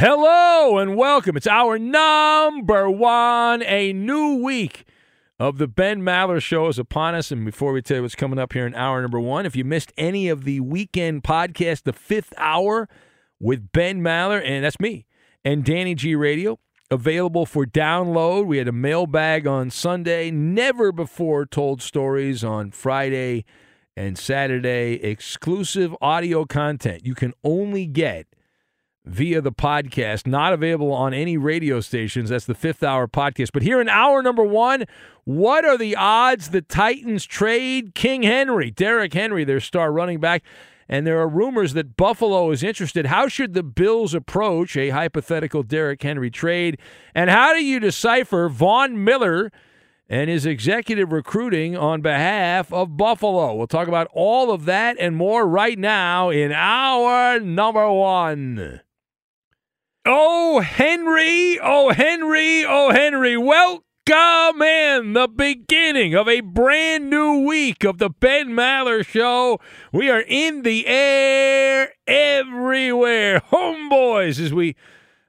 Hello and welcome. It's hour number one, a new week of the Ben Maller Show is upon us. And before we tell you what's coming up here in hour number one, if you missed any of the weekend podcast, the fifth hour with Ben Maller, and that's me, and Danny G Radio, available for download. We had a mailbag on Sunday, never before told stories on Friday and Saturday, exclusive audio content you can only get via the podcast, not available on any radio stations. That's the fifth hour podcast. But here in hour number one, what are the odds the Titans trade King Henry, Derrick Henry, their star running back? And there are rumors that Buffalo is interested. How should the Bills approach a hypothetical Derrick Henry trade? And how do you decipher Von Miller? and his executive recruiting on behalf of Buffalo. We'll talk about all of that and more right now in hour number one. Oh, Henry, oh, Henry, oh, Henry, welcome in the beginning of a brand new week of the Ben Maller Show. We are in the air everywhere. Homeboys, as we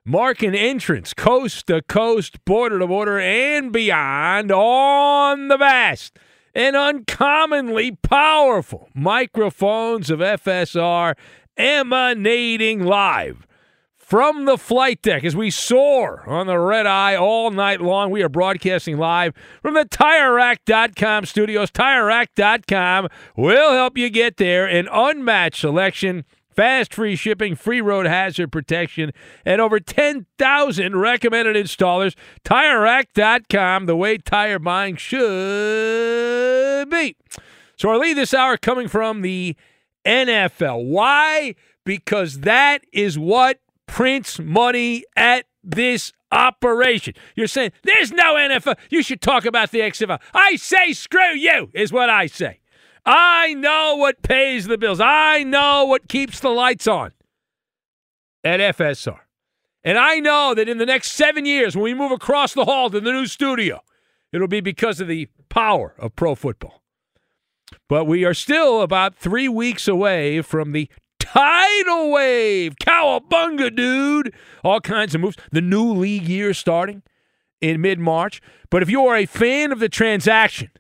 mark an entrance coast to coast, border to border, and beyond on the vast and uncommonly powerful microphones of FSR emanating live from the flight deck as we soar on the red eye all night long. We are broadcasting live from the TireRack.com studios. TireRack.com will help you get there. An unmatched selection, fast free shipping, free road hazard protection, and over 10,000 recommended installers. TireRack.com, the way tire buying should be. So our lead this hour coming from the NFL. Why? Because that is what prints money at this operation. You're saying there's no NFL. You should talk about the XFL. I say screw you is what I say. I know what pays the bills. I know what keeps the lights on at FSR. And I know that in the next seven years, when we move across the hall to the new studio, it'll be because of the power of pro football. But we are still about three weeks away from the tidal wave. Cowabunga, dude. All kinds of moves. The new league year starting in mid March. But if you are a fan of the transaction,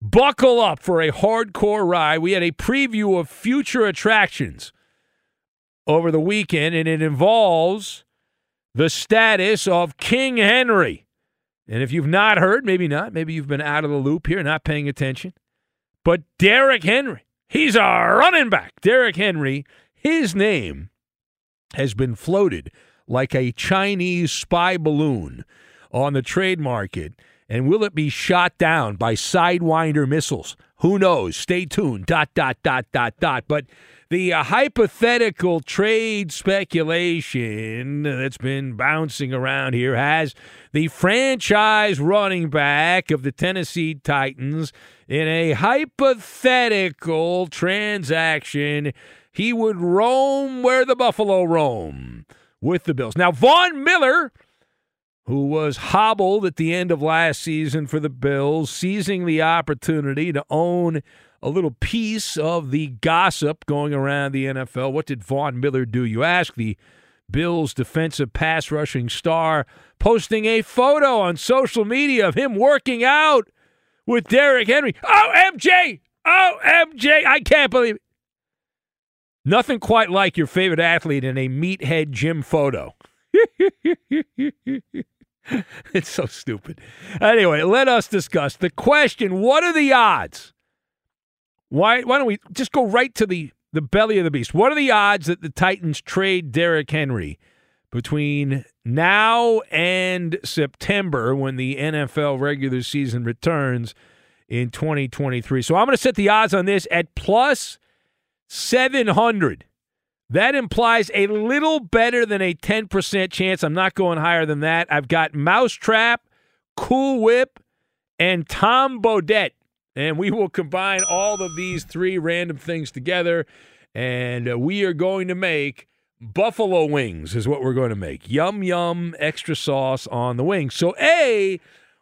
buckle up for a hardcore ride. We had a preview of future attractions over the weekend, and it involves the status of King Henry. And if you've not heard, maybe not, maybe you've been out of the loop here, not paying attention. But Derrick Henry, he's a running back. Derrick Henry, his name has been floated like a Chinese spy balloon on the trade market. And will it be shot down by Sidewinder missiles? Who knows? Stay tuned. Dot, dot, dot, dot, dot. But the uh, hypothetical trade speculation that's been bouncing around here has the franchise running back of the Tennessee Titans in a hypothetical transaction. He would roam where the Buffalo roam with the Bills. Now, Von Miller, who was hobbled at the end of last season for the Bills, seizing the opportunity to own a little piece of the gossip going around the NFL. What did Von Miller do? You ask the Bills defensive pass rushing star posting a photo on social media of him working out with Derrick Henry. Oh, MJ! Oh, MJ! I can't believe it. Nothing quite like your favorite athlete in a meathead gym photo. it's so stupid. Anyway, let us discuss the question what are the odds why why don't we just go right to the the belly of the beast? What are the odds that the Titans trade Derrick Henry between now and September when the NFL regular season returns in 2023? So I'm going to set the odds on this at plus 700. That implies a little better than a 10% chance. I'm not going higher than that. I've got Mousetrap, Cool Whip, and Tom Bodett and we will combine all of these three random things together, and uh, we are going to make buffalo wings, is what we're going to make. Yum, yum, extra sauce on the wings. So, A,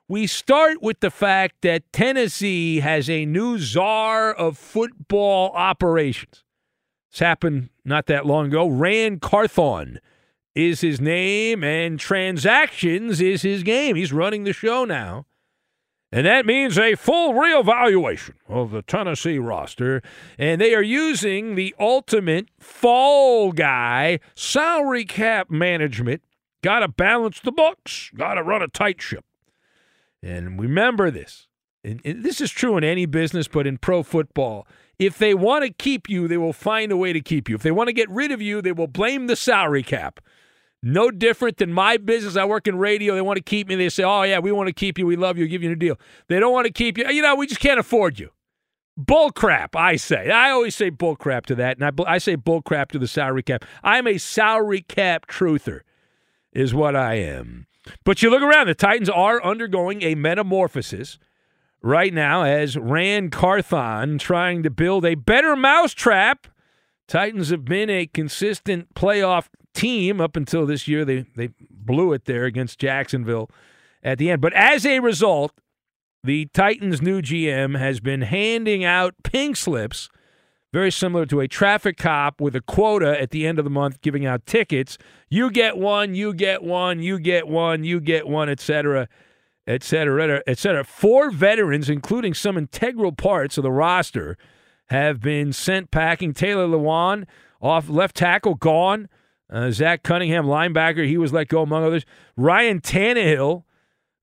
we start with the fact that Tennessee has a new czar of football operations. This happened not that long ago. Ran Carthon is his name, and transactions is his game. He's running the show now. And that means a full reevaluation of the Tennessee roster. And they are using the ultimate fall guy salary cap management. Got to balance the books, got to run a tight ship. And remember this and, this is true in any business, but in pro football. If they want to keep you, they will find a way to keep you. If they want to get rid of you, they will blame the salary cap. No different than my business. I work in radio. They want to keep me. They say, oh, yeah, we want to keep you. We love you. Give you a deal. They don't want to keep you. You know, we just can't afford you. Bull crap, I say. I always say bull crap to that. And I, I say bull crap to the salary cap. I'm a salary cap truther, is what I am. But you look around, the Titans are undergoing a metamorphosis right now as Ran Carthon trying to build a better mousetrap. Titans have been a consistent playoff team up until this year. They they blew it there against Jacksonville at the end. But as a result, the Titans' new GM has been handing out pink slips, very similar to a traffic cop with a quota at the end of the month, giving out tickets. You get one, you get one, you get one, you get one, etc., etc., etc. Four veterans, including some integral parts of the roster, have been sent packing. Taylor Lewan off left tackle gone. Uh, Zach Cunningham, linebacker, he was let go among others. Ryan Tannehill,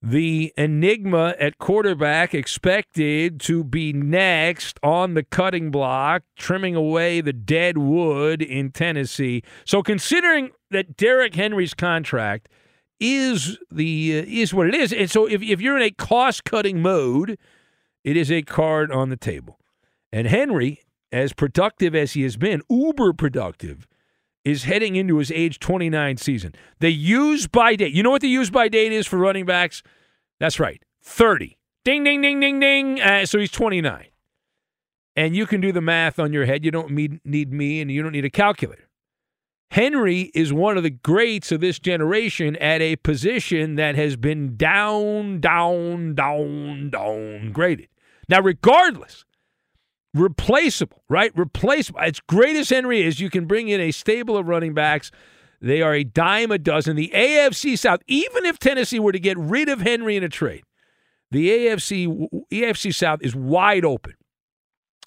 the enigma at quarterback, expected to be next on the cutting block, trimming away the dead wood in Tennessee. So, considering that Derrick Henry's contract is the uh, is what it is, and so if if you're in a cost cutting mode, it is a card on the table. And Henry, as productive as he has been, uber productive is heading into his age 29 season. The use by date, you know what the use by date is for running backs? That's right, 30. Ding, ding, ding, ding, ding. Uh, so he's 29. And you can do the math on your head. You don't need, need me and you don't need a calculator. Henry is one of the greats of this generation at a position that has been down, down, down, down graded. Now, regardless replaceable, right? Replaceable. As great as Henry is, you can bring in a stable of running backs. They are a dime a dozen. The AFC South, even if Tennessee were to get rid of Henry in a trade, the AFC AFC South is wide open.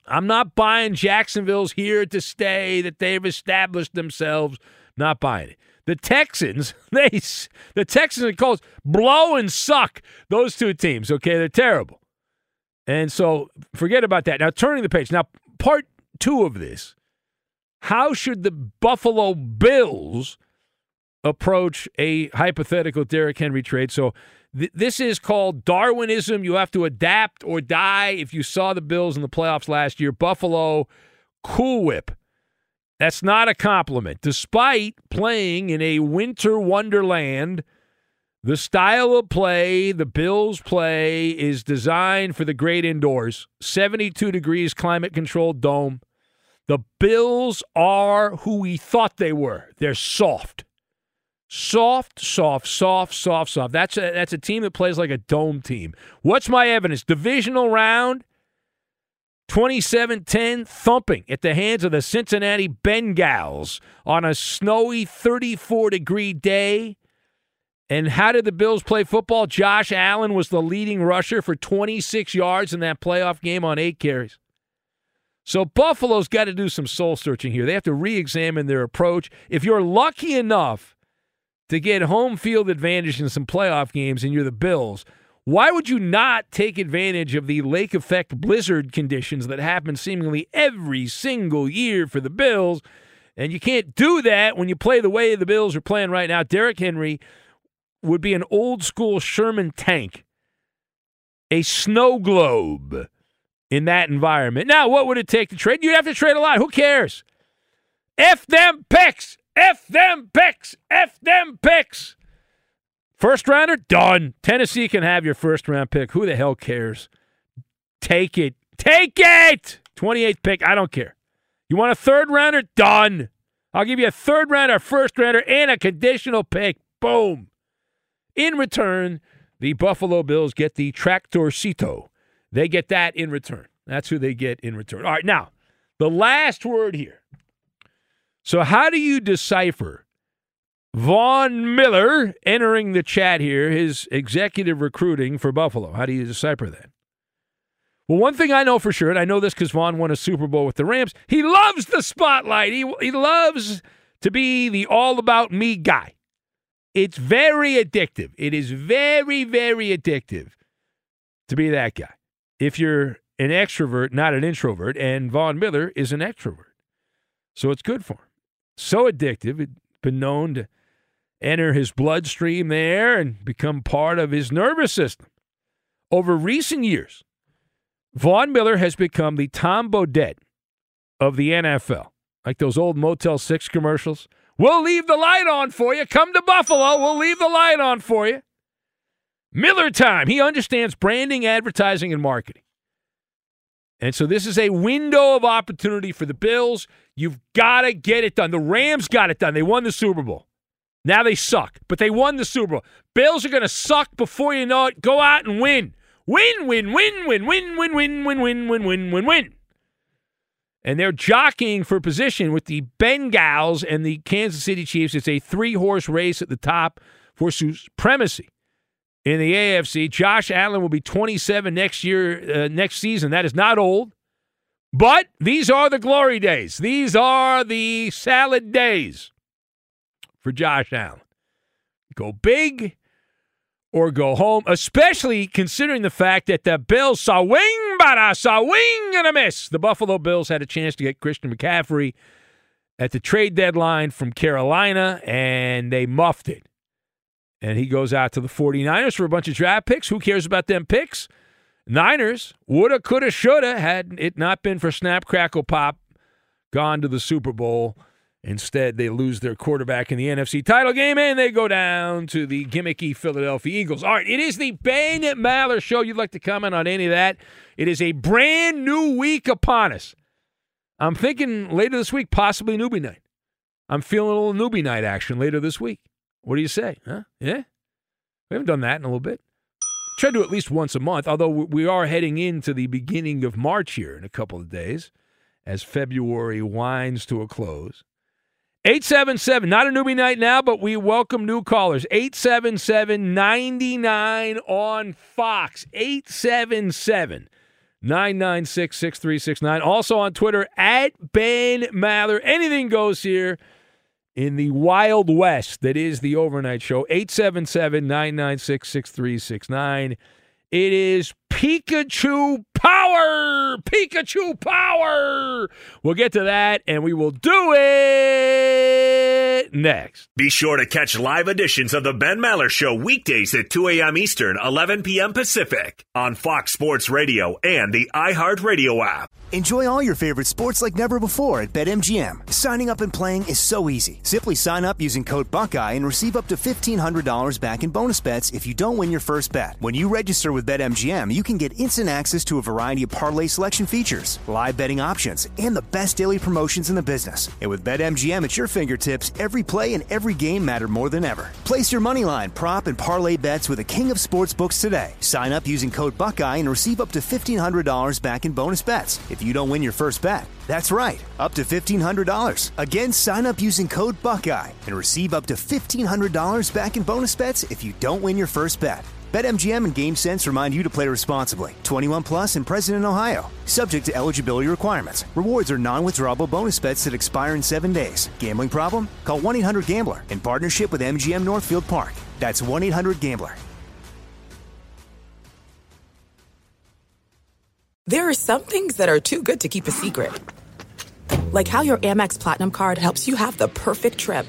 I'm not buying Jacksonville's here to stay, that they've established themselves. Not buying it. The Texans, they the Texans and Colts blow and suck those two teams. Okay, they're terrible, and so forget about that. Now turning the page. Now part two of this: How should the Buffalo Bills approach a hypothetical Derrick Henry trade? So th- this is called Darwinism. You have to adapt or die. If you saw the Bills in the playoffs last year, Buffalo, Cool Whip that's not a compliment. Despite playing in a winter wonderland, the style of play the Bills play is designed for the great indoors 72 degrees climate controlled dome. The Bills are who we thought they were. They're soft. Soft, soft, soft, soft, soft. That's a, that's a team that plays like a dome team. What's my evidence? Divisional round, 27 10 thumping at the hands of the Cincinnati Bengals on a snowy 34 degree day. And how did the Bills play football? Josh Allen was the leading rusher for 26 yards in that playoff game on eight carries. So Buffalo's got to do some soul searching here. They have to re examine their approach. If you're lucky enough to get home field advantage in some playoff games and you're the Bills, why would you not take advantage of the lake effect blizzard conditions that happen seemingly every single year for the Bills? And you can't do that when you play the way the Bills are playing right now. Derrick Henry would be an old school Sherman tank, a snow globe in that environment. Now, what would it take to trade? You'd have to trade a lot. Who cares? F them picks. F them picks. F them picks. First rounder, done. Tennessee can have your first round pick. Who the hell cares? Take it. Take it. 28th pick, I don't care. You want a third rounder? Done. I'll give you a third rounder, first rounder, and a conditional pick. Boom. In return, the Buffalo Bills get the Tractorcito. They get that in return. That's who they get in return. All right, now, the last word here. So, how do you decipher Von Miller entering the chat here, his executive recruiting for Buffalo. How do you decipher that? Well, one thing I know for sure, and I know this because Von won a Super Bowl with the Rams, he loves the spotlight. He, he loves to be the all about me guy. It's very addictive. It is very, very addictive to be that guy. If you're an extrovert, not an introvert, and Von Miller is an extrovert. So it's good for him. So addictive, it's been known to enter his bloodstream there and become part of his nervous system. Over recent years, Von Miller has become the Tom Bodett of the NFL, like those old Motel 6 commercials. We'll leave the light on for you. Come to Buffalo. We'll leave the light on for you. Miller time. He understands branding, advertising, and marketing. And so this is a window of opportunity for the Bills. You've got to get it done. The Rams got it done. They won the Super Bowl. Now they suck, but they won the Super Bowl. Bills are going to suck before you know it. Go out and win. Win, win, win, win, win, win, win, win, win, win, win, win, win. And they're jockeying for position with the Bengals and the Kansas City Chiefs. It's a three horse race at the top for supremacy in the AFC. Josh Allen will be 27 next year, uh, next season. That is not old. But these are the glory days. These are the salad days for Josh Allen. Go big or go home, especially considering the fact that the Bills saw wing, but I saw wing and a miss. The Buffalo Bills had a chance to get Christian McCaffrey at the trade deadline from Carolina, and they muffed it. And he goes out to the 49ers for a bunch of draft picks. Who cares about them picks? Niners woulda, coulda, shoulda had it not been for Snap, Crackle, Pop, gone to the Super Bowl. Instead, they lose their quarterback in the NFC title game and they go down to the gimmicky Philadelphia Eagles. All right, it is the Ben Maller Show. You'd like to comment on any of that? It is a brand new week upon us. I'm thinking later this week, possibly newbie night. I'm feeling a little newbie night action later this week. What do you say? Huh? Yeah? We haven't done that in a little bit. Try to at least once a month, although we are heading into the beginning of March here in a couple of days as February winds to a close. 877, not a newbie night now, but we welcome new callers. 877 99 on Fox. 877 996 6369. Also on Twitter, at Ben Maller. Anything goes here. in the wild west that is the overnight show. 877 996 6369. It is Pikachu Power! Pikachu Power! We'll get to that and we will do it next. Be sure to catch live editions of The Ben Maller Show weekdays at 2 a.m. Eastern, 11 p.m. Pacific on Fox Sports Radio and the iHeartRadio app. Enjoy all your favorite sports like never before at BetMGM. Signing up and playing is so easy. Simply sign up using code Buckeye and receive up to $1,500 back in bonus bets if you don't win your first bet. When you register with BetMGM, you can get instant access to a variety of parlay selection features, live betting options, and the best daily promotions in the business. And with BetMGM at your fingertips, every play and every game matter more than ever. Place your moneyline, prop, and parlay bets with the king of sportsbooks today. Sign up using code Buckeye and receive up to $1,500 back in bonus bets if you don't win your first bet. That's right, up to $1,500. Again, sign up using code Buckeye and receive up to $1,500 back in bonus bets if you don't win your first bet. BetMGM and GameSense remind you to play responsibly. 21 plus and present in Ohio. Subject to eligibility requirements. Rewards are non-withdrawable bonus bets that expire in seven days. Gambling problem? Call 1-800-GAMBLER in partnership with MGM Northfield Park. That's 1-800-GAMBLER. There are some things that are too good to keep a secret. Like how your Amex Platinum card helps you have the perfect trip.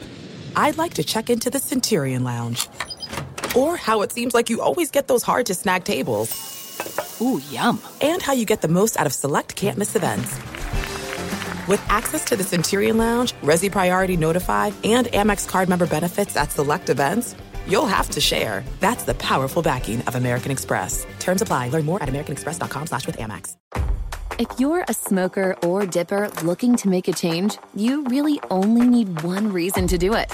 I'd like to check into the Centurion Lounge. Or how it seems like you always get those hard to snag tables. Ooh, yum. And how you get the most out of select can't miss events. With access to the Centurion Lounge, Resy Priority Notified, and Amex card member benefits at select events, you'll have to share. That's the powerful backing of American Express. Terms apply. Learn more at americanexpress.com slash with Amex. If you're a smoker or dipper looking to make a change, you really only need one reason to do it.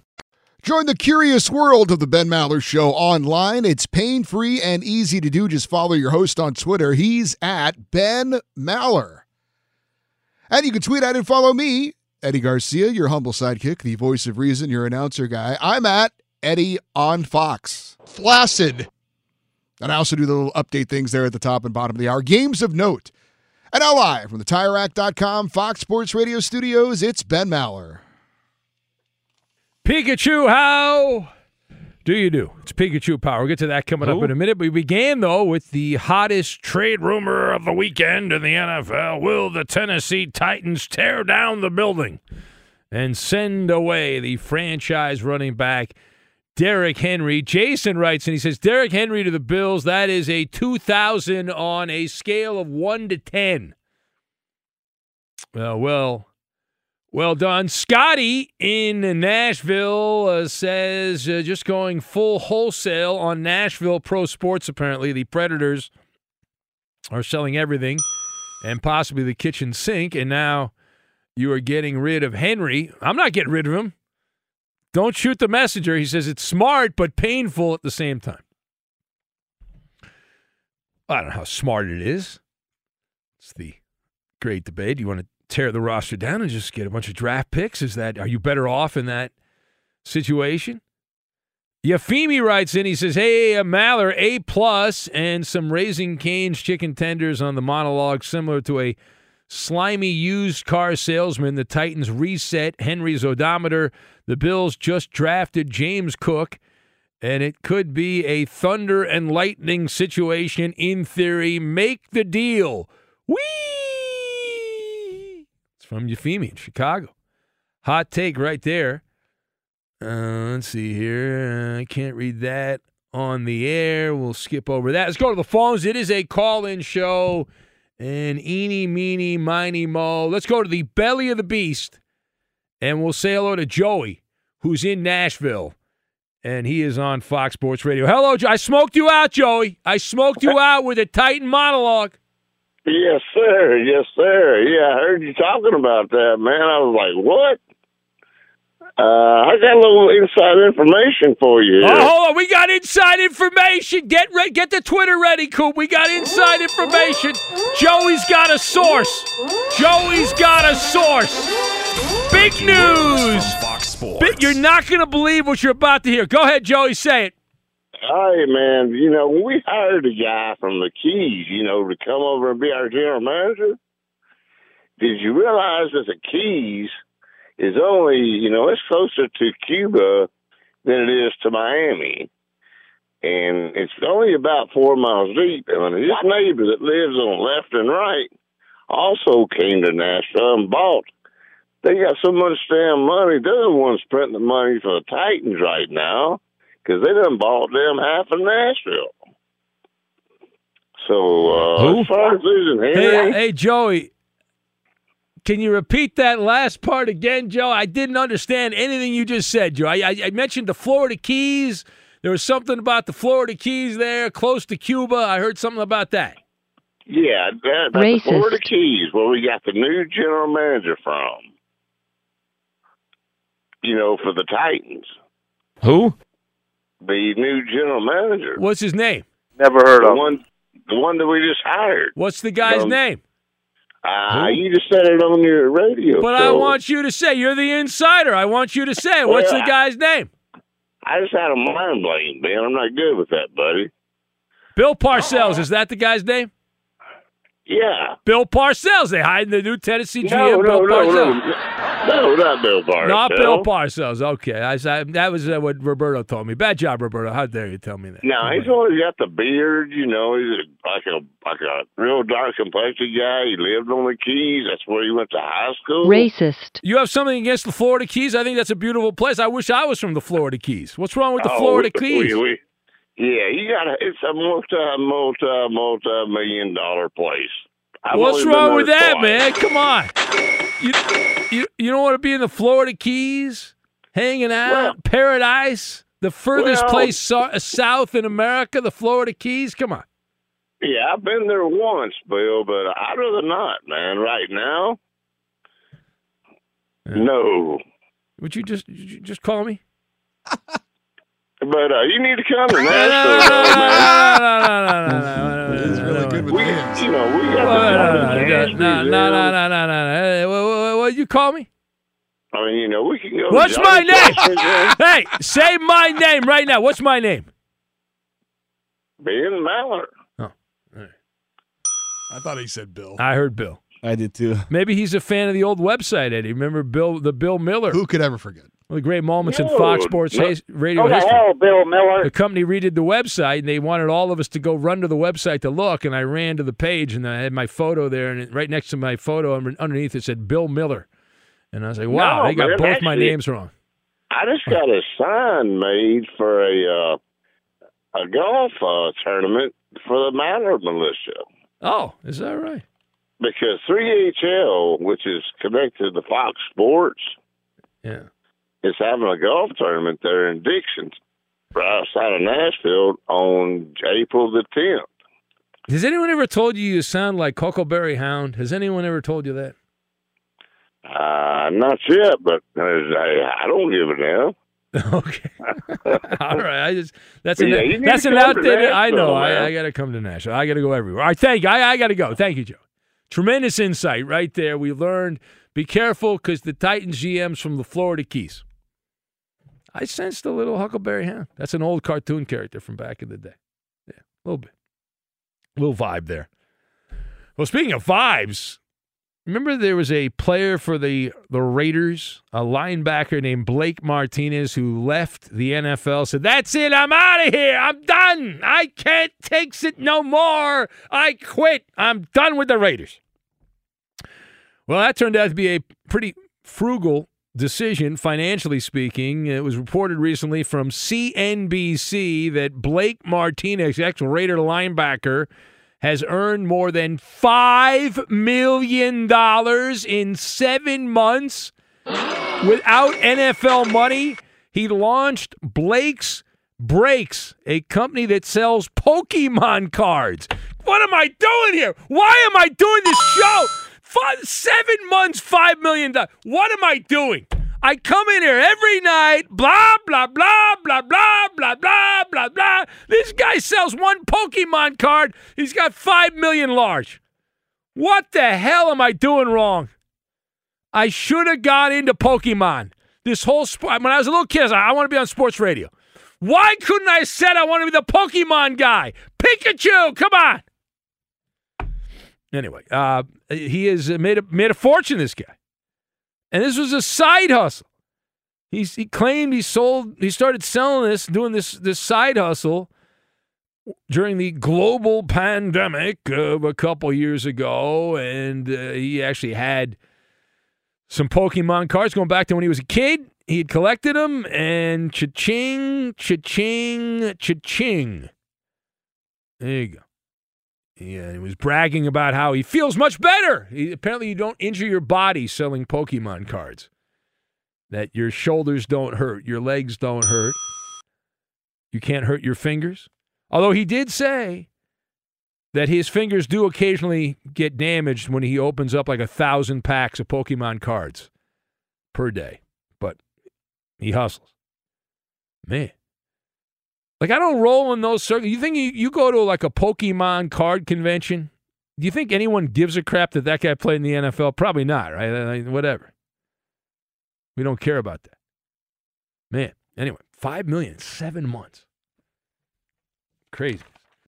Join the curious world of the Ben Maller Show online. It's pain free and easy to do. Just follow your host on Twitter. He's at Ben Maller. And you can tweet at and follow me, Eddie Garcia, your humble sidekick, the voice of reason, your announcer guy. I'm at Eddie on Fox. Flaccid. And I also do the little update things there at the top and bottom of the hour. Games of note. And now live from the TireRack.com Fox Sports Radio studios, it's Ben Maller. Pikachu, how do you do? It's Pikachu Power. We'll get to that coming up in a minute. We began, though, with the hottest trade rumor of the weekend in the NFL. Will the Tennessee Titans tear down the building and send away the franchise running back, Derrick Henry? Jason writes, and he says, Derrick Henry to the Bills, that is a 2,000 on a scale of 1 to 10. Uh, well, well done. Scotty in Nashville uh, says uh, just going full wholesale on Nashville Pro Sports, apparently. The Predators are selling everything and possibly the kitchen sink, and now you are getting rid of Henry. I'm not getting rid of him. Don't shoot the messenger. He says it's smart but painful at the same time. I don't know how smart it is. It's the great debate. You want to tear the roster down and just get a bunch of draft picks? Is that are you better off in that situation? Yafimi writes in. He says, "Hey, uh, Maller, A plus, and some Raising Cane's chicken tenders on the monologue, similar to a slimy used car salesman. The Titans reset Henry's odometer. The Bills just drafted James Cook, and it could be a thunder and lightning situation in theory. Make the deal. Whee! From Yafimi in Chicago. Hot take right there." Uh, let's see here. Uh, I can't read that on the air. We'll skip over that. Let's go to the phones. It is a call in show. And eeny, meeny, miny, mo. Let's go to the belly of the beast. And we'll say hello to Joey, who's in Nashville. And he is on Fox Sports Radio. Hello, Joe. I smoked you out, Joey. I smoked you out with a Titan monologue. Yes, sir. Yes, sir. Yeah, I heard you talking about that, man. I was like, what? Uh, I got a little inside information for you. Oh, hold on. We got inside information. Get re- get the Twitter ready, Coop. We got inside information. Joey's got a source. Joey's got a source. Big news. Fox Sports. You're not going to believe what you're about to hear. Go ahead, Joey. Say it. Hey, man, you know, when we hired a guy from the Keys, you know, to come over and be our general manager, did you realize that the Keys is only, you know, it's closer to Cuba than it is to Miami. And it's only about four miles deep. And his neighbor that lives on left and right also came to Nashville and bought. They got so much damn money. They're the ones printing the money for the Titans right now because they done bought them half of Nashville. So uh, Who? as far as losing Hey, Henry, hey, Joey. Can you repeat that last part again, Joe? I didn't understand anything you just said, Joe. I, I, I mentioned the Florida Keys. There was something about the Florida Keys there, close to Cuba. I heard something about that. yeah, that, that's the Florida Keys, where we got the new general manager from. You know, for the Titans, Who? The new general manager, What's his name? Never heard the of him. one, the one that we just hired. What's the guy's Um, name? Uh, you just said it on your radio. But I want you to say you're the insider. I want you to say it. What's the Well, I- guy's name? I just had a mind blank, man. I'm not good with that, buddy. Bill Parcells. Is that the guy's name? Yeah. Bill Parcells. They hired the new Tennessee GM. No, no, Bill no, Parcells. no, no, not Bill Parcells. Not Bill Parcells. Okay, I, I, that was uh, what Roberto told me. Bad job, Roberto. How dare you tell me that? No, he's always got the beard. You know, he's a, like a like a real dark complexion guy. He lived on the Keys. That's where he went to high school. Racist. You have something against the Florida Keys? I think that's a beautiful place. I wish I was from the Florida Keys. What's wrong with the Oh, Florida we- Keys? we- we- yeah, you got to It's a multi, multi, multi million dollar place. I've What's wrong with that, twice. man? Come on. You, you, you don't want to be in the Florida Keys, hanging out, Well- paradise, the furthest Well- place so- south in America, the Florida Keys? Come on. Yeah, I've been there once, Bill, but I'd rather not, man. Right now, no. Would you just you just call me? But uh, you need to come to No, no, Nashville, no, though, man. no, no, no, no, no, no, no, He's no, really no, good with We, names. you know, we No, got no, the no, Nashville no, no, Museum. no, no, no, no. Hey, what, what, what, you call me? I mean, you know, we can go. to What's my Johnny name? Cash's, uh, Hey, say my name right now. What's my name? Ben Maller. Oh. I thought he said Bill. I heard Bill. I did too. Maybe he's a fan of the old website, Eddie. Remember Bill, the Bill Miller, Who could ever forget? One of the great moments in Fox Sports no. radio history. hell, Bill Miller? The company redid the website, and they wanted all of us to go run to the website to look. And I ran to the page, and I had my photo there, and right next to my photo, underneath it said Bill Miller. And I was like, "Wow, No, they got man, both my names wrong." I just got a sign made for a uh, a golf uh, tournament for the Maller militia Oh, is that right? because 3HL, which is connected to Fox Sports, Yeah. Is having a golf tournament there in Dickson, right outside of Nashville, on April the 10th. Has anyone ever told you you sound like Huckleberry Hound? Has anyone ever told you that? Uh, not yet, but I, I don't give a damn. okay. All right. I just that's an Yeah, that's an outdated. I know. I, I got to come to Nashville. I got to go everywhere. All right. Thank you. I, I got to go. Thank you, Joe. Tremendous insight right there. We learned. Be careful because the Titans GM's from the Florida Keys. I sensed a little Huckleberry Hound. That's an old cartoon character from back in the day. Yeah, a little bit. A little vibe there. Well, speaking of vibes, remember there was a player for the, the Raiders, a linebacker named Blake Martinez, who left the NFL, said, That's it, I'm out of here. I'm done. I can't take it no more. I quit. I'm done with the Raiders. Well, that turned out to be a pretty frugal decision, financially speaking. It was reported recently from CNBC that Blake Martinez, ex Raider linebacker, has earned more than $5 million in seven months without NFL money. He launched Blake's Breaks, a company that sells Pokemon cards. What am I doing here? Why am I doing this show? Five, seven months, five million dollars. What am I doing? I come in here every night, blah, blah, blah, blah, blah, blah, blah, blah, blah. This guy sells one Pokemon card. He's got five million large. What the hell am I doing wrong? I should have gone into Pokemon. This whole sport. When I was a little kid, I, like, I want to be on sports radio. Why couldn't I said I want to be the Pokemon guy? Pikachu, come on. Anyway, uh, he has made a, made a fortune, this guy. And this was a side hustle. He's, he claimed he sold, he started selling this, doing this, this side hustle during the global pandemic of a couple years ago. And uh, he actually had some Pokemon cards going back to when he was a kid. He had collected them, and cha-ching, cha-ching, cha-ching. There you go. Yeah, he was bragging about how he feels much better. He, apparently, you don't injure your body selling Pokemon cards. That your shoulders don't hurt, your legs don't hurt, you can't hurt your fingers. Although he did say that his fingers do occasionally get damaged when he opens up like a thousand packs of Pokemon cards per day, but he hustles. Man, like I don't roll in those circles. You think you, you go to like a Pokemon card convention? Do you think anyone gives a crap that that guy played in the NFL? Probably not, right? Whatever. We don't care about that. Man, anyway, five million, seven months. Crazy.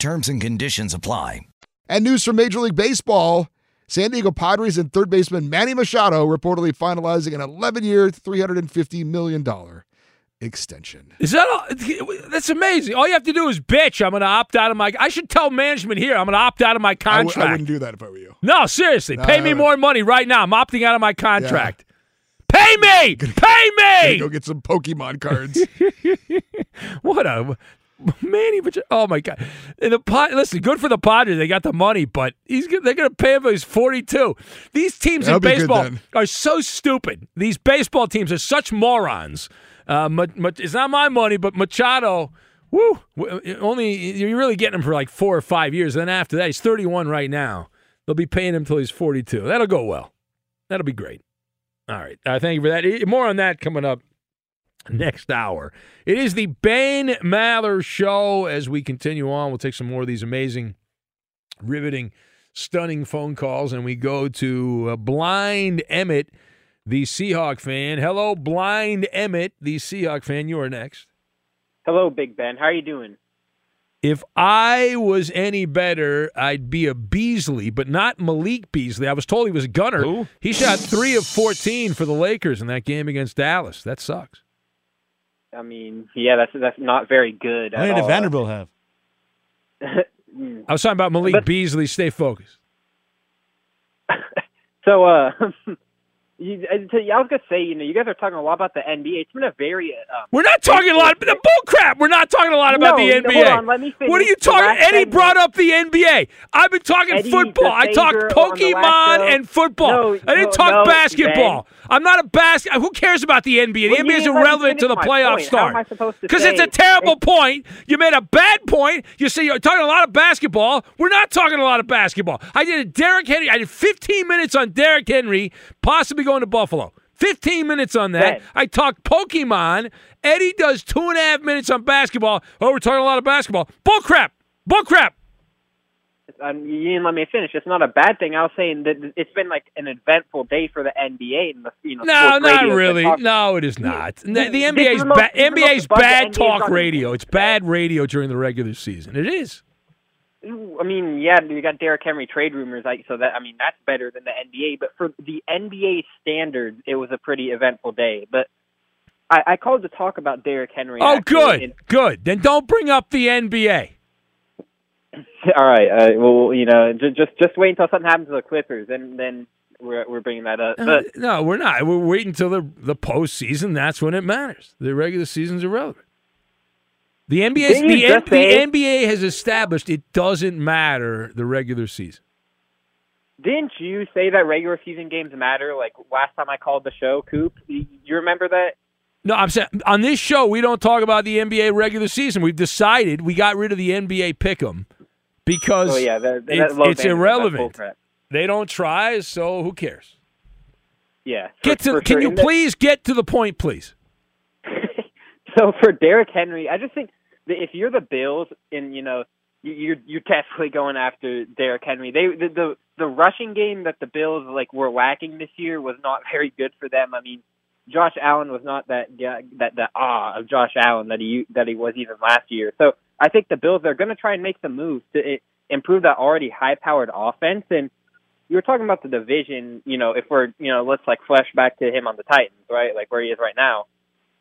Terms and conditions apply. And news from Major League Baseball. San Diego Padres and third baseman Manny Machado reportedly finalizing an 11 year, $350 million extension. Is that all? That's amazing. All you have to do is bitch. I'm going to opt out of my. I should tell management here. I'm going to opt out of my contract. I wouldn't do that if I were you. No, seriously. No, pay me more money right now. I'm opting out of my contract. Pay me. Pay Gonna me. Go get some Pokemon cards. What a Manny. Oh my god. And the Pod- listen, good for the Padres. They got the money, but he's they're going to pay him. He's 42. These teams That'll in baseball are so stupid. These baseball teams are such morons. Uh, it's not my money, but Machado. Woo! Only you're really getting him for like four or five years. And Then after that, he's 31 right now. They'll be paying him till he's 42. That'll go well. That'll be great. All right. Uh, thank you for that. More on that coming up next hour. It is the Ben Maller Show. As we continue on, we'll take some more of these amazing, riveting, stunning phone calls, and we go to uh, Blind Emmett, the Seahawk fan. Hello, Blind Emmett, the Seahawk fan. You are next. Hello, Big Ben. How are you doing? If I was any better, I'd be a Beasley, but not Malik Beasley. I was told he was a gunner. He shot three of 14 for the Lakers in that game against Dallas. That sucks. I mean, yeah, that's that's not very good. How at many did all. Vanderbilt have? I was talking about Malik Beasley. Stay focused. So, uh, you, I I was gonna say, you know, you guys are talking a lot about the NBA. It's been a very um, We're not talking a lot about the bull crap. We're not talking a lot about No, the NBA. hold on, let me finish what are you talking? Eddie segment. brought up the NBA. I've been talking Eddie, football. I talked savior on the last Pokemon and football. No, I didn't no, talk basketball. Ben. I'm not a basket. Who cares about the NBA? The Well, NBA is didn't let me irrelevant to the playoff point. How am I start. supposed to Because it's a terrible point. You made a bad point. You say you're talking a lot of basketball. We're not talking a lot of basketball. I did a Derrick Henry. I did 15 minutes on Derrick Henry, possibly going to Buffalo. 15 minutes on that. I talked Pokemon. Eddie does two and a half minutes on basketball. Oh, we're talking a lot of basketball. Bull crap. Bull crap. um, you didn't let me finish. It's not a bad thing. I was saying that it's been like an eventful day for the NBA and the you know. No, not radio has been really. No, it is not. The, the NBA's the most- ba- this is the most NBA's bad NBA's talk radio. It's bad radio during the regular season. It is. I mean, yeah, we got Derrick Henry trade rumors, like so that I mean that's better than the NBA. But for the NBA standards, it was a pretty eventful day. But I, I called to talk about Derrick Henry. Oh, actually, good, and- good. Then don't bring up the NBA. all right. Uh, well, you know, just just just wait until something happens to the Clippers, and then we're we're bringing that up. Uh, But no, we're not. We're waiting until the the postseason. That's when it matters. The regular season's irrelevant. The NBA, the, the NBA has established it doesn't matter the regular season. didn't you say that regular season games matter? Like last time I called the show, Coop. You remember that? No, I'm saying on this show we don't talk about the NBA regular season. We've decided we got rid of the NBA pick'em because Oh yeah, that, that it's, it's irrelevant. They don't try, so who cares? Yeah. Get to. can sure. you please get to the point, please? So for Derrick Henry, I just think if you're the Bills and you know you- you're you're definitely going after Derrick Henry. They the, the the rushing game that the Bills like were lacking this year was not very good for them. I mean, Josh Allen was not that that the ah of Josh Allen that he that he was even last year. So I think the Bills are going to try and make some moves to it, improve that already high-powered offense. And you were talking about the division. You know, if we're you know let's like flash back to him on the Titans, right? Like where he is right now.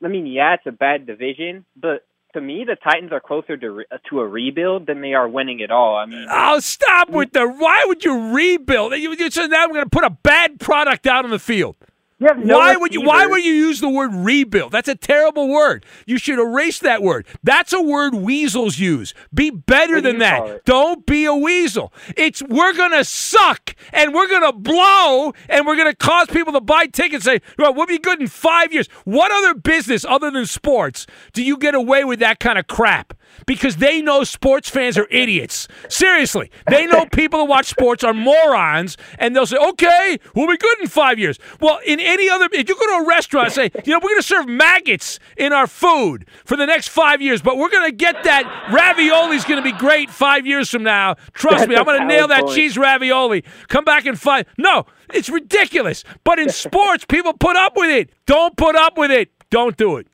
I mean, yeah, it's a bad division, but to me, the Titans are closer to re- to a rebuild than they are winning at all. I mean, Oh, stop with the. Why would you rebuild? You, you said now I'm going to put a bad product out on the field. No why would you? Why would you use the word rebuild? That's a terrible word. You should erase that word. That's a word weasels use. Be better What than that. Don't be a weasel. It's we're gonna suck and we're gonna blow and we're gonna cause people to buy tickets. and Say, well, we'll be good in five years. What other business other than sports do you get away with that kind of crap? Because they know sports fans are idiots. Seriously, they know people who watch sports are morons, and they'll say, "Okay, we'll be good in five years." Well, in any other, if you go to a restaurant and say, "You know, we're going to serve maggots in our food for the next five years, but we're going to get that ravioli's going to be great five years from now." Trust me, I'm going to nail that point. cheese ravioli. Come back in five. No, it's ridiculous. But in sports, people put up with it. Don't put up with it. Don't do it.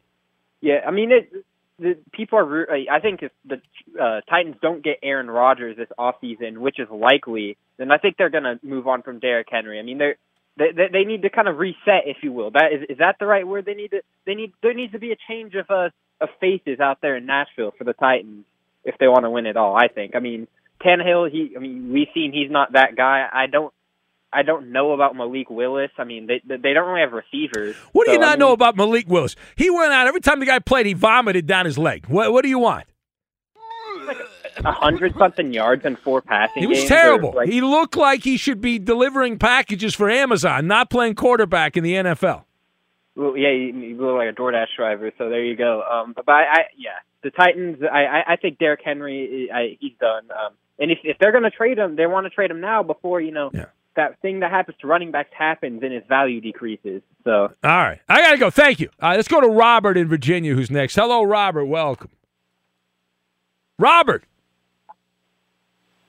Yeah, I mean, it, the people are. re- I think if the uh, Titans don't get Aaron Rodgers this offseason, which is likely, then I think they're going to move on from Derrick Henry. I mean, they're. They, they they need to kind of reset, if you will. That is is that the right word? They need to they need there needs to be a change of uh of faces out there in Nashville for the Titans if they want to win it all. I think. I mean, Tannehill. He. I mean, we've seen he's not that guy. I don't. I don't know about Malik Willis. I mean, they they don't really have receivers. What do you So, I not mean, know about Malik Willis? He went out every time the guy played. He vomited down his leg. What, what do you want? a hundred something yards and four passing. He was terrible. like- he looked like he should be delivering packages for Amazon, not playing quarterback in the NFL. well, yeah, he, he looked like a DoorDash driver. So there you go. Um, but I, I yeah, the Titans. I, I, I think Derrick Henry. I, he's done. Um, and if if they're going to trade him, they want to trade him now before you know that thing that happens to running backs happens and his value decreases. So All right. I got to go. Thank you. Uh, let's go to Robert in Virginia, who's next. Hello, Robert. Welcome. Robert.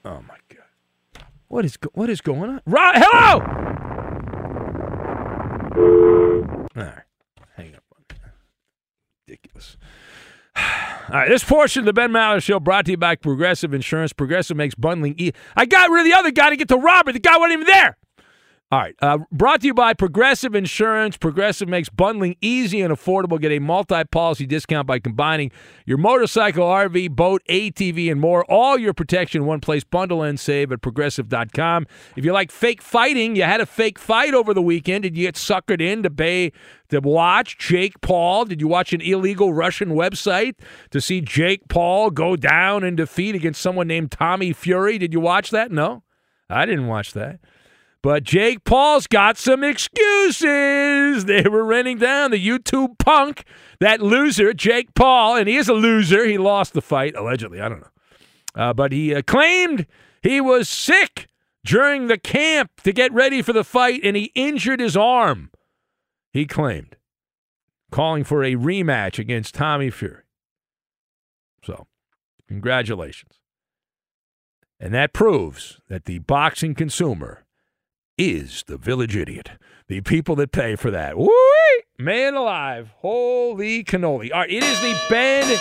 Oh, my God. What is, go- what is going on? Ro- Hello! All right. Hang up on. Ridiculous. All right, this portion of the Ben Maller Show brought to you by Progressive Insurance. Progressive makes bundling I got rid of the other guy to get to Robert. The guy wasn't even there. All right. Uh, brought to you by Progressive Insurance. Progressive makes bundling easy and affordable. Get a multi policy discount by combining your motorcycle, RV, boat, ATV, and more. All your protection in one place. Bundle and save at progressive.com. If you like fake fighting, you had a fake fight over the weekend. Did you get suckered in to pay to watch Jake Paul? Did you watch an illegal Russian website to see Jake Paul go down in defeat against someone named Tommy Fury? Did you watch that? No, I didn't watch that. But Jake Paul's got some excuses. They were running down the YouTube punk, that loser, Jake Paul, and he is a loser. He lost the fight, allegedly. I don't know. Uh, but he uh, claimed he was sick during the camp to get ready for the fight, and he injured his arm. He claimed, calling for a rematch against Tommy Fury. So, congratulations. And that proves that the boxing consumer is the village idiot. The people that pay for that. Woo! Man alive. Holy cannoli. All right, it is the Ben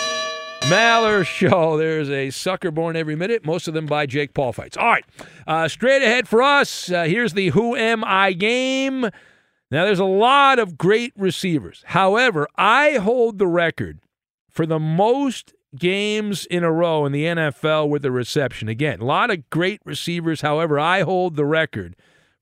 Maller Show. There's a sucker born every minute, most of them by Jake Paul fights. All right, uh, straight ahead for us. Uh, here's the Who Am I game. Now, there's a lot of great receivers. However, I hold the record for the most games in a row in the NFL with a reception. Again, a lot of great receivers. However, I hold the record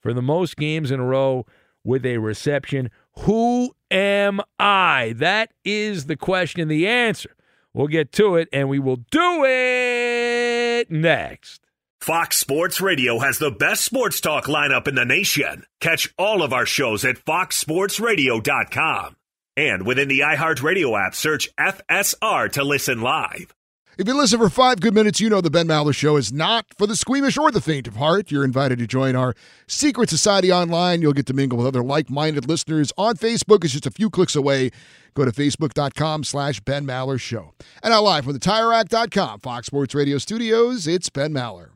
for the most games in a row with a reception. Who am I? That is the question. The answer. We'll get to it, and we will do it next. Fox Sports Radio has the best sports talk lineup in the nation. Catch all of our shows at foxsportsradio.com. And within the iHeartRadio app, search FSR to listen live. If you listen for five good minutes, you know the Ben Maller Show is not for the squeamish or the faint of heart. You're invited to join our secret society online. You'll get to mingle with other like-minded listeners on Facebook. It's just a few clicks away. Go to facebook.com slash Ben Maller Show. And now live from the TireRack.com, Fox Sports Radio studios, it's Ben Maller.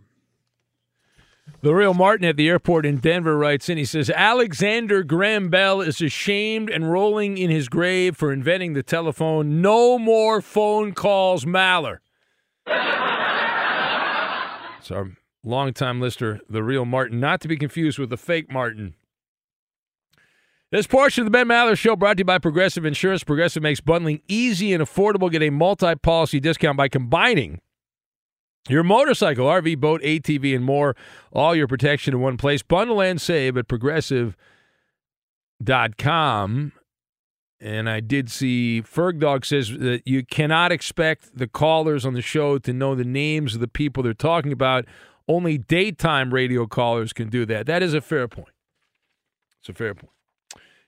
The real Martin at the airport in Denver writes in. He says Alexander Graham Bell is ashamed and rolling in his grave for inventing the telephone. No more phone calls, Maller. It's our longtime listener, the real Martin, not to be confused with the fake Martin. This portion of the Ben Maller Show brought to you by Progressive Insurance. Progressive makes bundling easy and affordable. Get a multi-policy discount by combining your motorcycle, RV, boat, ATV, and more. All your protection in one place. Bundle and save at progressive.com. And I did see Ferg Dog says that you cannot expect the callers on the show to know the names of the people they're talking about. Only daytime radio callers can do that. That is a fair point. It's a fair point.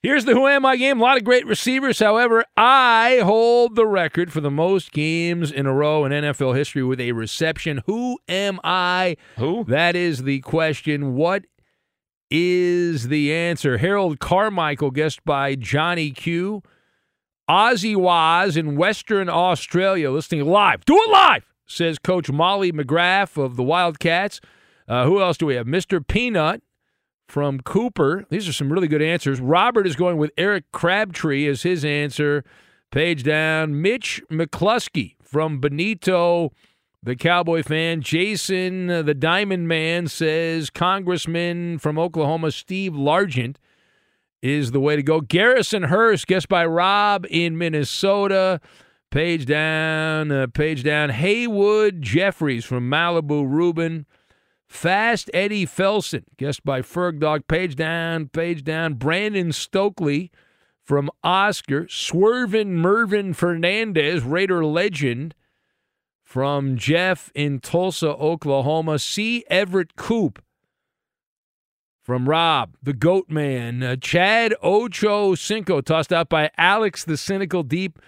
Here's the Who Am I game. A lot of great receivers. However, I hold the record for the most games in a row in NFL history with a reception. Who am I? Who? That is the question. What is the answer? Harold Carmichael, guessed by Johnny Q. Ozzy Waz in Western Australia, listening live. Do it live, says Coach Molly McGrath of the Wildcats. Uh, who else do we have? Mr. Peanut from Cooper. These are some really good answers. Robert is going with Eric Crabtree as his answer. Page down. Mitch McCluskey from Benito, the Cowboy fan. Jason, uh, the Diamond Man, says Congressman from Oklahoma, Steve Largent, is the way to go. Garrison Hearst, guessed by Rob in Minnesota. Page down, uh, page down. Haywood Jeffires from Malibu, Ruben. Fast Eddie Felson, guessed by Ferg Dog. Page down, page down. Brandon Stokley from Oscar. Swervin Mervin Fernandez, Raider legend from Jeff in Tulsa, Oklahoma. C. Everett Koop from Rob, the Goat Man. Uh, Chad Ocho Cinco, tossed out by Alex, the Cynical Deep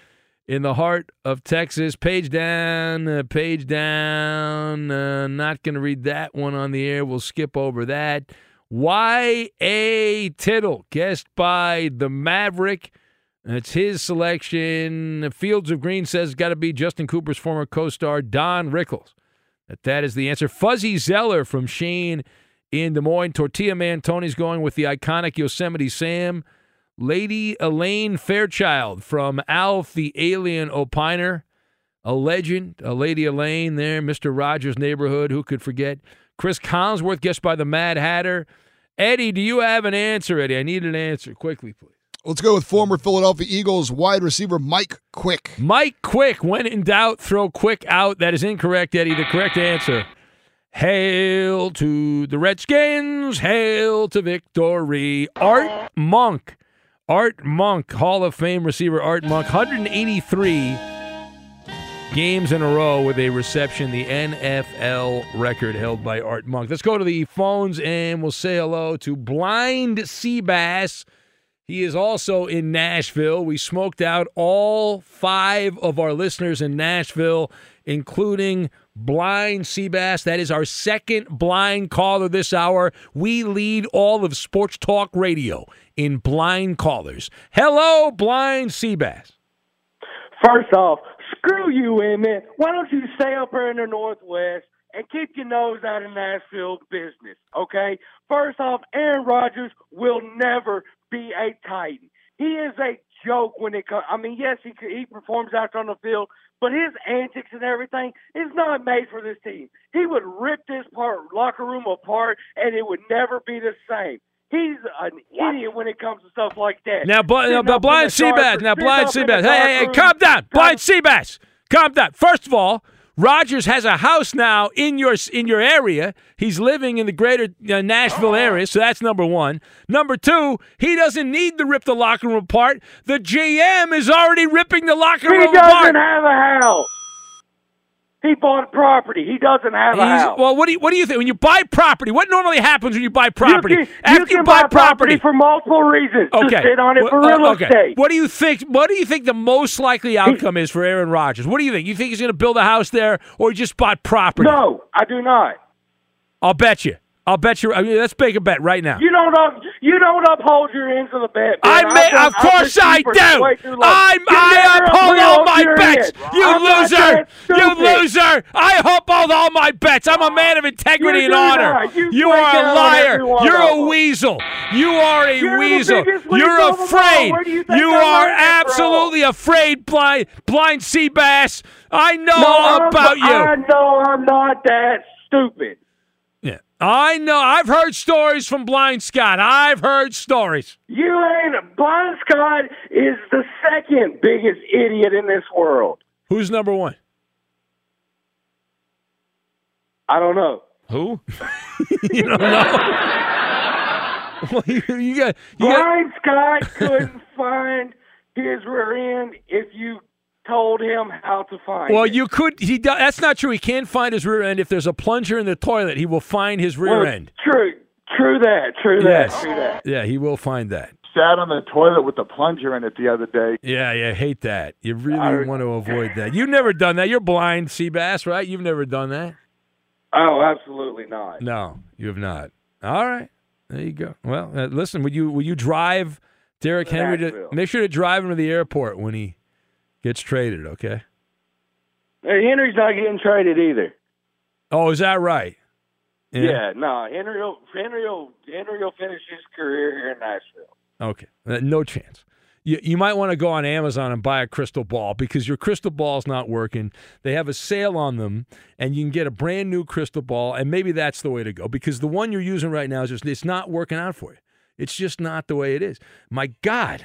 in the heart of Texas. Page down, uh, page down. Uh, not going to read that one on the air. We'll skip over that. Y.A. Tittle, guessed by the Maverick. It's his selection. Fields of Green says got to be Justin Cooper's former co star, Don Rickles. That, that is the answer. Fuzzy Zoeller from Shane in Des Moines. Tortilla Man Tony's going with the iconic Yosemite Sam. Lady Elaine Fairchild from Alf the Alien Opiner, a legend, a Lady Elaine there, Mr. Rogers' neighborhood, who could forget? Chris Collinsworth, guessed by the Mad Hatter. Eddie, do you have an answer, Eddie? I need an answer quickly, please. Let's go with former Philadelphia Eagles wide receiver Mike Quick. Mike Quick, when in doubt, throw Quick out. That is incorrect, Eddie. The correct answer. Hail to the Redskins. Hail to victory. Art Monk Art Monk, Hall of Fame receiver Art Monk, 183 games in a row with a reception, the NFL record held by Art Monk. Let's go to the phones and we'll say hello to Blind Seabass. He is also in Nashville. We smoked out all five of our listeners in Nashville, including Blind Seabass. That is our second blind caller this hour. We lead all of Sports Talk Radio in blind callers. Hello, blind Seabass. First off, screw you, Emmett. Why don't you stay up here in the Northwest and keep your nose out of Nashville business, okay? First off, Aaron Rodgers will never be a Titan. He is a joke when it comes. I mean, yes, he he performs out on the field, but his antics and everything is not made for this team. He would rip this part locker room apart, and it would never be the same. He's an idiot when it comes to stuff like that. Now, bl- now Blind Seabass. Now, Blind Seabass. Hey, hey, hey, calm down. Blind Seabass. Calm down. First of all, Rodgers has a house now in your in your area. He's living in the greater uh, Nashville area, so that's number one. Number two, he doesn't need to rip the locker room apart. The GM is already ripping the locker he room doesn't have a house. He bought property. He doesn't have a house. well, what do you what do you think when you buy property? What normally happens when you buy property? You can, After you can buy property for multiple reasons. Okay. Sit on it for Well, real uh, okay. estate. What do you think? What do you think the most likely outcome is for Aaron Rodgers? What do you think? You think he's going to build a house there, or he just bought property? No, I do not. I'll bet you. I'll bet you. I mean, let's make a bet right now. You don't up, you don't uphold your ends of the bet. I man. may, I've been- of course I do. way too long. I'm, I uphold all my bets. end. You I'm loser. You loser. I uphold all my bets. I'm a ah, man of integrity You and honor. not. You You are a liar. You're a weasel. You are a You're weasel. You're of them all. afraid. You You are it from? absolutely afraid, blind, blind sea bass. I know No, all I'm- about you. I know I'm not that stupid. I know. I've heard stories from Blind Scott. I've heard stories. You ain't. Blind Scott is the second biggest idiot in this world. Who's number one? I don't know. Who? you don't know. well, you, you got. You got Blind Scott couldn't find his rear end if you told him how to find well, it. you could. He. do- That's not true. He can't find his rear end. If there's a plunger in the toilet, he will find his rear Well, end. True. True that. True that. Yes. True that. Yeah, he will find that. Sat on the toilet with the plunger in it the other day. Yeah, yeah, hate that. You really want to avoid that. You've never done that. You're blind, Seabass, right? You've never done that. Oh, absolutely not. No, you have not. All right, there you go. Well, uh, listen, would you would you drive Derrick Henry to make sure to drive him to the airport when he gets traded? Okay. Hey, Henry's not getting traded either. Oh, is that right? Yeah, no. Henry will, Henry will, Henry will finish his career here in Nashville. Okay. Uh, no chance. You, you might want to go on Amazon and buy a crystal ball because your crystal ball's not working. They have a sale on them, and you can get a brand new crystal ball, and maybe that's the way to go because the one you're using right now is just it's not working out for you. It's just not the way it is. My God.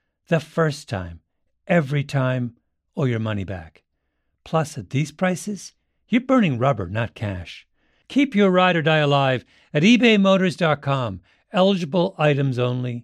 the first time, every time, or your money back. Plus, at these prices, you're burning rubber, not cash. Keep your ride or die alive at ebaymotors.com. Eligible items only,